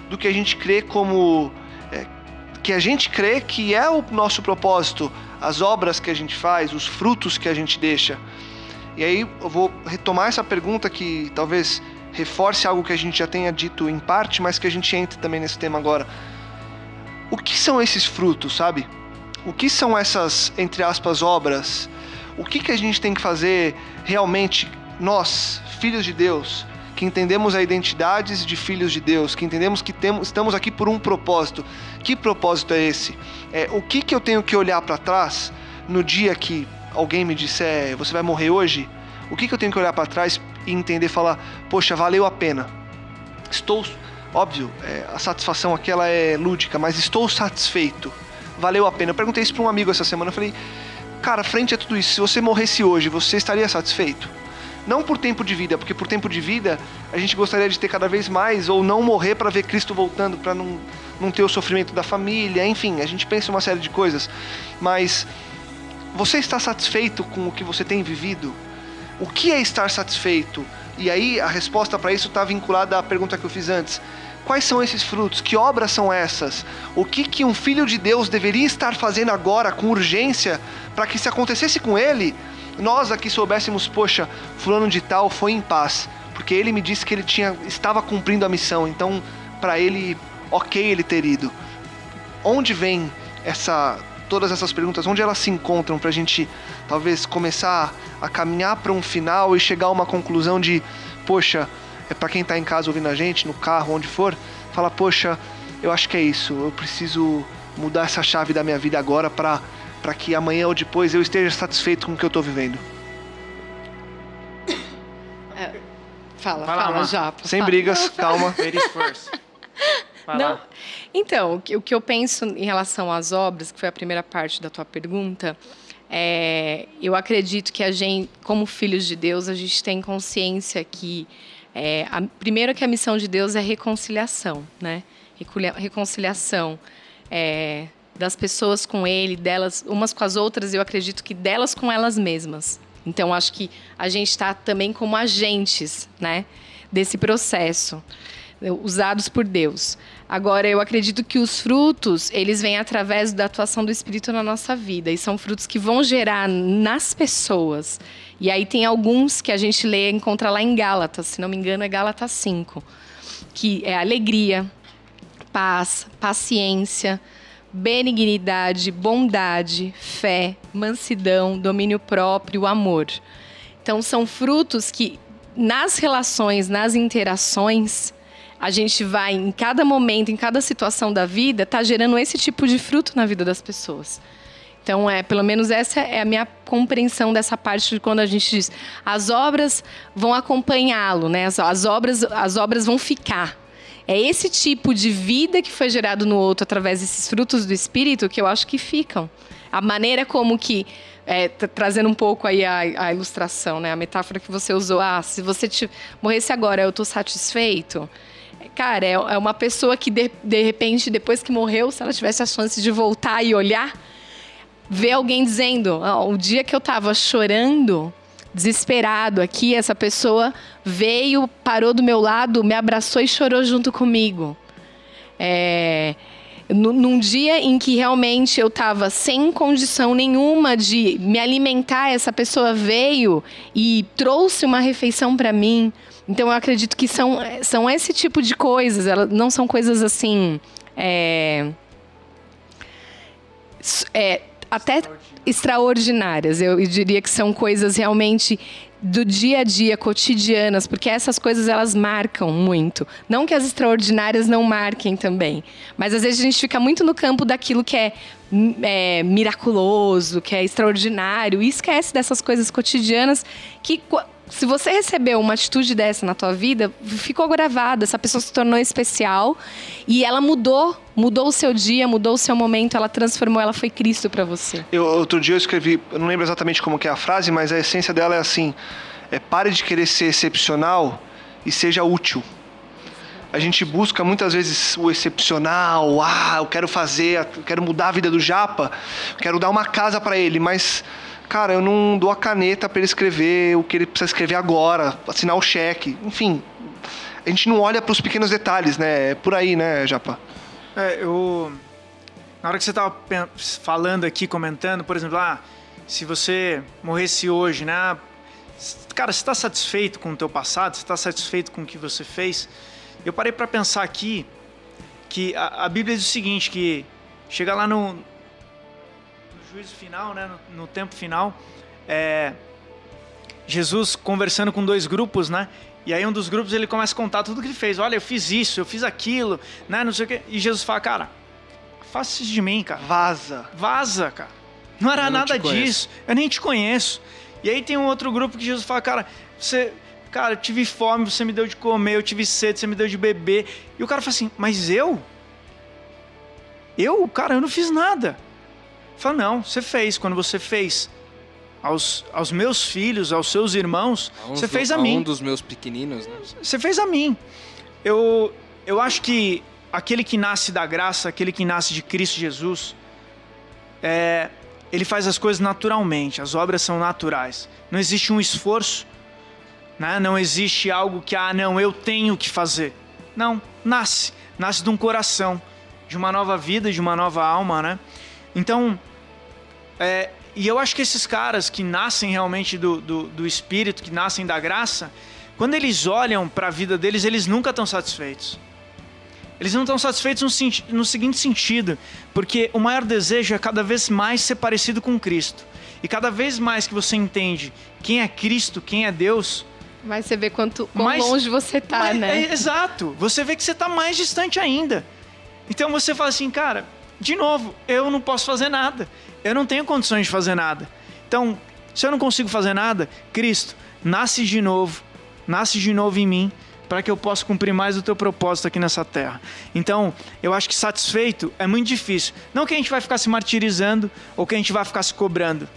do que a gente crê como. é, que a gente crê que é o nosso propósito, as obras que a gente faz, os frutos que a gente deixa. E aí eu vou retomar essa pergunta que talvez reforce algo que a gente já tenha dito em parte, mas que a gente entre também nesse tema agora. O que são esses frutos, sabe? O que são essas, entre aspas, obras? O que, que a gente tem que fazer realmente, nós, filhos de Deus, que entendemos a identidade de filhos de Deus, que entendemos que temos, estamos aqui por um propósito. Que propósito é esse? É, o que, que eu tenho que olhar para trás no dia que alguém me disser você vai morrer hoje? O que, que eu tenho que olhar para trás e entender falar, poxa, valeu a pena? Estou, óbvio, é, a satisfação aqui ela é lúdica, mas estou satisfeito. Valeu a pena. Eu perguntei isso para um amigo essa semana, eu falei, cara, frente a tudo isso, se você morresse hoje, você estaria satisfeito? Não por tempo de vida, porque por tempo de vida a gente gostaria de ter cada vez mais ou não morrer para ver Cristo voltando, para não, não ter o sofrimento da família, enfim, a gente pensa uma série de coisas. Mas você está satisfeito com o que você tem vivido? O que é estar satisfeito? E aí a resposta para isso está vinculada à pergunta que eu fiz antes. Quais são esses frutos? Que obras são essas? O que, que um filho de Deus deveria estar fazendo agora com urgência para que se acontecesse com ele, nós aqui soubéssemos, poxa, fulano de tal foi em paz, porque ele me disse que ele tinha estava cumprindo a missão, então para ele, ok ele ter ido. Onde vem essa todas essas perguntas, onde elas se encontram para a gente talvez começar a caminhar para um final e chegar a uma conclusão de, poxa, é para quem está em casa ouvindo a gente, no carro, onde for, fala, poxa, eu acho que é isso, eu preciso mudar essa chave da minha vida agora para para que amanhã ou depois eu esteja satisfeito com o que eu estou vivendo. Fala, Vai lá, fala, Má. Japa. Sem fala. brigas, calma. Não. Então, o que, o que eu penso em relação às obras, que foi a primeira parte da tua pergunta, é, eu acredito que a gente, como filhos de Deus, a gente tem consciência que é, a, primeiro que a missão de Deus é reconciliação, né? Reconciliação é, das pessoas com Ele, delas umas com as outras. Eu acredito que delas com elas mesmas. Então, acho que a gente está também como agentes, né? Desse processo usados por Deus. Agora, eu acredito que os frutos, eles vêm através da atuação do Espírito na nossa vida. E são frutos que vão gerar nas pessoas. E aí tem alguns que a gente lê, encontra lá em Gálatas, se não me engano é Gálatas 5. Que é alegria, paz, paciência, benignidade, bondade, fé, mansidão, domínio próprio, amor. Então, são frutos que, nas relações, nas interações, a gente vai, em cada momento, em cada situação da vida, tá gerando esse tipo de fruto na vida das pessoas. Então, é, pelo menos essa é a minha compreensão dessa parte de quando a gente diz as obras vão acompanhá-lo, né? As, as obras, as obras vão ficar. É esse tipo de vida que foi gerado no outro através desses frutos do Espírito que eu acho que ficam. A maneira como que é, tra- trazendo um pouco aí a, a ilustração, né? A metáfora que você usou, ah, se você te, morresse agora, eu estou satisfeito. Cara, é, é uma pessoa que de, de repente, depois que morreu, se ela tivesse a chance de voltar e olhar, ver alguém dizendo: oh, o dia que eu tava chorando, desesperado aqui, essa pessoa veio, parou do meu lado, me abraçou e chorou junto comigo. É, num dia em que realmente eu estava sem condição nenhuma de me alimentar, essa pessoa veio e trouxe uma refeição para mim. Então eu acredito que são, são esse tipo de coisas, elas não são coisas assim. É, é, até extraordinárias. Eu, eu diria que são coisas realmente do dia a dia, cotidianas, porque essas coisas elas marcam muito. Não que as extraordinárias não marquem também, mas às vezes a gente fica muito no campo daquilo que é, é miraculoso, que é extraordinário, e esquece dessas coisas cotidianas que se você recebeu uma atitude dessa na tua vida, ficou gravada, essa pessoa se tornou especial e ela mudou, mudou o seu dia, mudou o seu momento, ela transformou, ela foi Cristo para você. Eu, outro dia eu escrevi, eu não lembro exatamente como que é a frase, mas a essência dela é assim: é pare de querer ser excepcional e seja útil. A gente busca muitas vezes o excepcional, ah, eu quero fazer, eu quero mudar a vida do japa, quero dar uma casa para ele, mas cara, eu não dou a caneta para ele escrever o que ele precisa escrever agora, assinar o cheque, enfim. A gente não olha para os pequenos detalhes, né? É por aí, né, Japa? É, eu. Na hora que você estava falando aqui, comentando, por exemplo, ah, se você morresse hoje, né? Cara, você está satisfeito com o teu passado? Você está satisfeito com o que você fez? Eu parei para pensar aqui que a, a Bíblia diz o seguinte, que chega lá no, juízo final, né, no, no tempo final, é, Jesus conversando com dois grupos, né? E aí um dos grupos ele começa a contar tudo que ele fez. Olha, eu fiz isso, eu fiz aquilo, né? Não sei o quê. E Jesus fala, cara, faça isso de mim, cara. Vaza. Vaza, cara. Não era nada disso. Eu nem te conheço. E aí tem um outro grupo que Jesus fala, cara, você. Cara, eu tive fome, você me deu de comer, eu tive sede, você me deu de beber. E o cara fala assim, mas eu? Eu? Cara, eu não fiz nada. Fala, não, você fez. Quando você fez aos, aos meus filhos, aos seus irmãos, você fez a, a mim. um dos meus pequeninos, né? Você fez a mim. Eu, eu acho que aquele que nasce da graça, aquele que nasce de Cristo Jesus, é, ele faz as coisas naturalmente, as obras são naturais. Não existe um esforço, né? não existe algo que, ah, não, eu tenho que fazer. Não, nasce. Nasce de um coração, de uma nova vida, de uma nova alma, né? Então, é, e eu acho que esses caras que nascem realmente do, do, do Espírito, que nascem da graça, quando eles olham para a vida deles, eles nunca estão satisfeitos. Eles não estão satisfeitos no, no, seguinte sentido, porque o maior desejo é cada vez mais ser parecido com Cristo. E cada vez mais que você entende quem é Cristo, quem é Deus. Mas você vê quanto quão mais, longe você está, mais, né? É, exato. Você vê que você está mais distante ainda. Então você fala assim, cara, de novo, eu não posso fazer nada. Eu não tenho condições de fazer nada. Então, se eu não consigo fazer nada, Cristo, nasce de novo, nasce de novo em mim, para que eu possa cumprir mais o teu propósito aqui nessa terra. Então, eu acho que satisfeito é muito difícil. Não que a gente vai ficar se martirizando ou que a gente vai ficar se cobrando,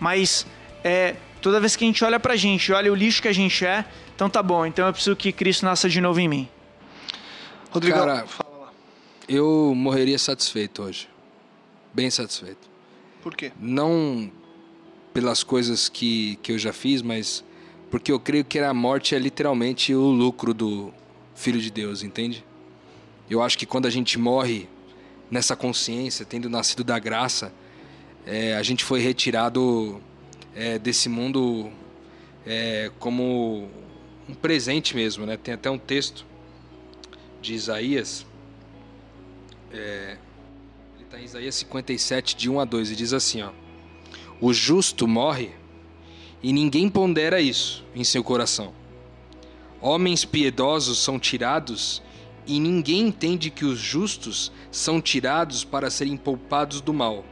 mas é, toda vez que a gente olha para a gente, olha o lixo que a gente é, então tá bom, então eu preciso que Cristo nasça de novo em mim. Rodrigo, Cara, eu morreria satisfeito hoje. Bem satisfeito. Por quê? Não pelas coisas que, que eu já fiz, mas porque eu creio que a morte é literalmente o lucro do Filho de Deus, entende? Eu acho que quando a gente morre nessa consciência, tendo nascido da graça, é, a gente foi retirado é, desse mundo é, como um presente mesmo, né? Tem até um texto de Isaías é, está em Isaías 57, de 1 a 2, e diz assim: ó, O justo morre e ninguém pondera isso em seu coração. Homens piedosos são tirados e ninguém entende que os justos são tirados para serem poupados do mal.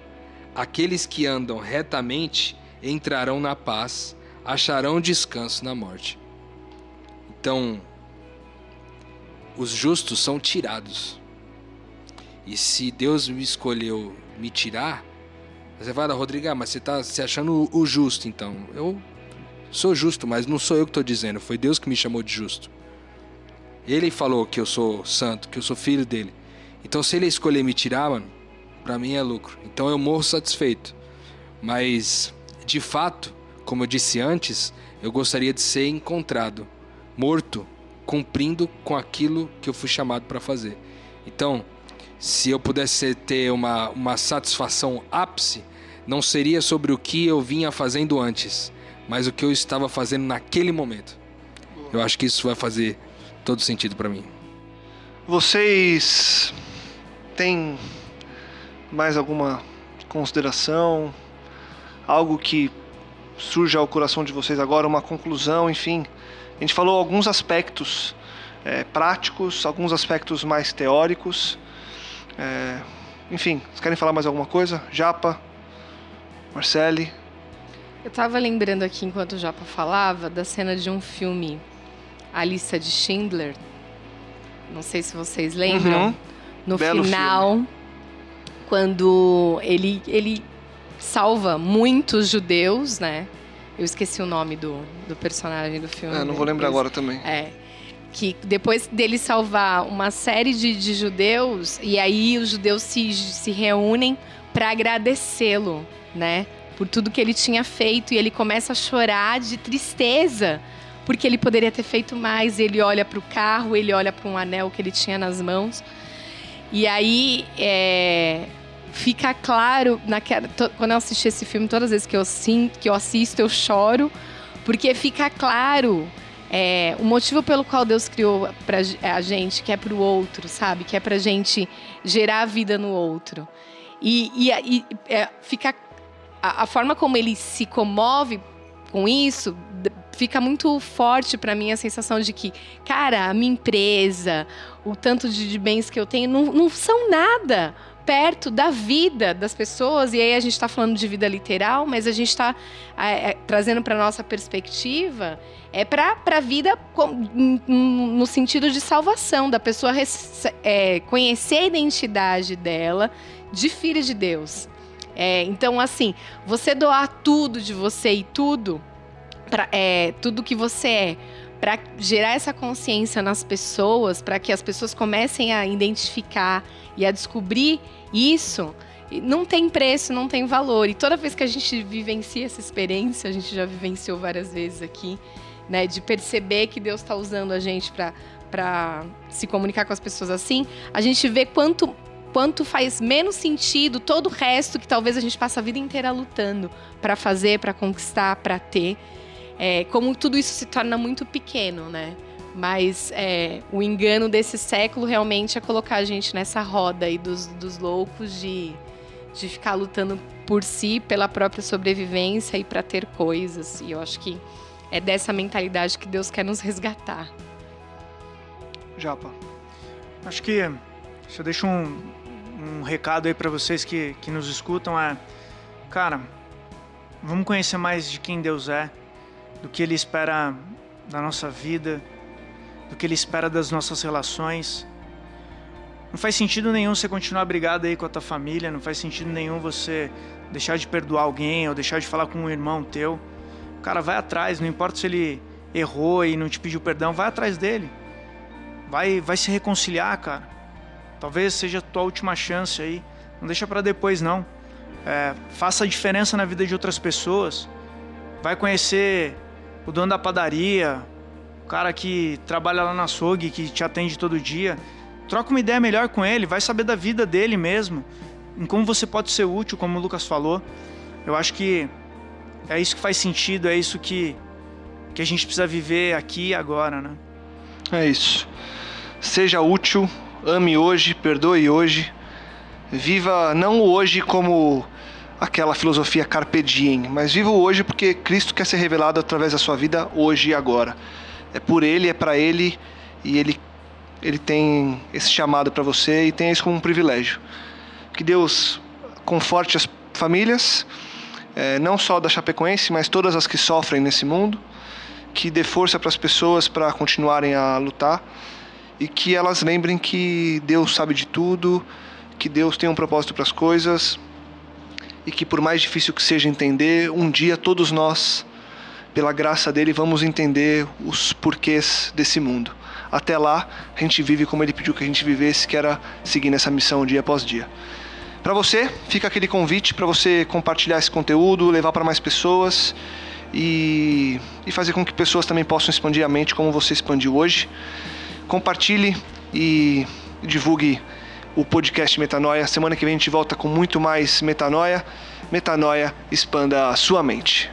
Aqueles que andam retamente entrarão na paz, acharão descanso na morte. Então, os justos são tirados. E se Deus me escolheu me tirar, você fala, Rodrigo, ah, mas você está se achando o justo, então. Eu sou justo, mas não sou eu que estou dizendo, foi Deus que me chamou de justo. Ele falou que eu sou santo, que eu sou filho dele. Então se ele escolher me tirar, mano, pra mim é lucro. Então eu morro satisfeito. Mas, de fato, como eu disse antes, eu gostaria de ser encontrado, morto, cumprindo com aquilo que eu fui chamado para fazer. Então, se eu pudesse ter uma, uma satisfação ápice, não seria sobre o que eu vinha fazendo antes, mas o que eu estava fazendo naquele momento. Eu acho que isso vai fazer todo sentido para mim. Vocês têm mais alguma consideração? Algo que surge ao coração de vocês agora, uma conclusão, enfim. A gente falou alguns aspectos é, práticos, alguns aspectos mais teóricos. É, enfim, vocês querem falar mais alguma coisa? Japa, Marcele? Eu tava lembrando aqui, enquanto o Japa falava, da cena de um filme, A Lista de Schindler. Não sei se vocês lembram. Uhum. No Belo final, filme. quando ele, ele salva muitos judeus, né? Eu esqueci o nome do, do personagem do filme. É, não vou lembrar agora também. É. Que depois dele salvar uma série de, de judeus, e aí os judeus se, se reúnem para agradecê-lo, né? Por tudo que ele tinha feito, e ele começa a chorar de tristeza, porque ele poderia ter feito mais. Ele olha para o carro, ele olha para um anel que ele tinha nas mãos. E aí é, fica claro, naquela, quando eu assisti esse filme, todas as vezes que eu, sim, que eu assisto, eu choro, porque fica claro é, o motivo pelo qual Deus criou pra, a gente, que é pro outro, sabe? Que é pra gente gerar vida no outro. E, e, e, é, fica a, a forma como ele se comove com isso fica muito forte pra mim a sensação de que, cara, a minha empresa, o tanto de, de bens que eu tenho, não, não são nada perto da vida das pessoas. E aí a gente está falando de vida literal, mas a gente está trazendo para nossa perspectiva é para a vida no sentido de salvação, da pessoa é, conhecer a identidade dela de filha de Deus. É, então, assim, você doar tudo de você e tudo, pra, é, tudo que você é, para gerar essa consciência nas pessoas, para que as pessoas comecem a identificar e a descobrir isso, não tem preço, não tem valor. E toda vez que a gente vivencia essa experiência, a gente já vivenciou várias vezes aqui, né, de perceber que Deus está usando a gente para se comunicar com as pessoas assim, a gente vê quanto quanto faz menos sentido todo o resto que talvez a gente passe a vida inteira lutando para fazer, para conquistar, para ter. É, como tudo isso se torna muito pequeno, né? Mas é, o engano desse século realmente é colocar a gente nessa roda aí dos, dos loucos de, de ficar lutando por si, pela própria sobrevivência e para ter coisas. E eu acho que é dessa mentalidade que Deus quer nos resgatar. Japa. Acho que se eu deixo um, um recado aí pra vocês que, que nos escutam é, cara, vamos conhecer mais de quem Deus é, do que Ele espera da nossa vida, do que Ele espera das nossas relações. Não faz sentido nenhum você continuar brigado aí com a tua família, não faz sentido nenhum você deixar de perdoar alguém ou deixar de falar com um irmão teu. Cara, vai atrás, não importa se ele errou e não te pediu perdão, vai atrás dele. Vai, vai se reconciliar, cara. Talvez seja a tua última chance aí. Não deixa pra depois, não. É, faça a diferença na vida de outras pessoas. Vai conhecer o dono da padaria, o cara que trabalha lá na açougue, que te atende todo dia. Troca uma ideia melhor com ele, vai saber da vida dele mesmo, em como você pode ser útil, como o Lucas falou. Eu acho que é isso que faz sentido, é isso que, que a gente precisa viver aqui e agora, né? É isso. Seja útil, ame hoje, perdoe hoje. Viva não hoje como aquela filosofia carpe diem, mas viva hoje porque Cristo quer ser revelado através da sua vida hoje e agora. É por ele, é para ele e ele ele tem esse chamado para você e tem isso como um privilégio. Que Deus conforte as famílias, eh, não só da Chapecoense, mas todas as que sofrem nesse mundo. Que dê força para as pessoas para continuarem a lutar e que elas lembrem que Deus sabe de tudo, que Deus tem um propósito para as coisas e que por mais difícil que seja entender, um dia todos nós, pela graça dele, vamos entender os porquês desse mundo. até lá a gente vive como ele pediu que a gente vivesse, que era seguindo essa missão dia após dia. Para você, fica aquele convite para você compartilhar esse conteúdo, levar para mais pessoas e, e fazer com que pessoas também possam expandir a mente como você expandiu hoje. Compartilhe e divulgue o podcast Metanoia. Semana que vem a gente volta com muito mais Metanoia. Metanoia, expanda a sua mente.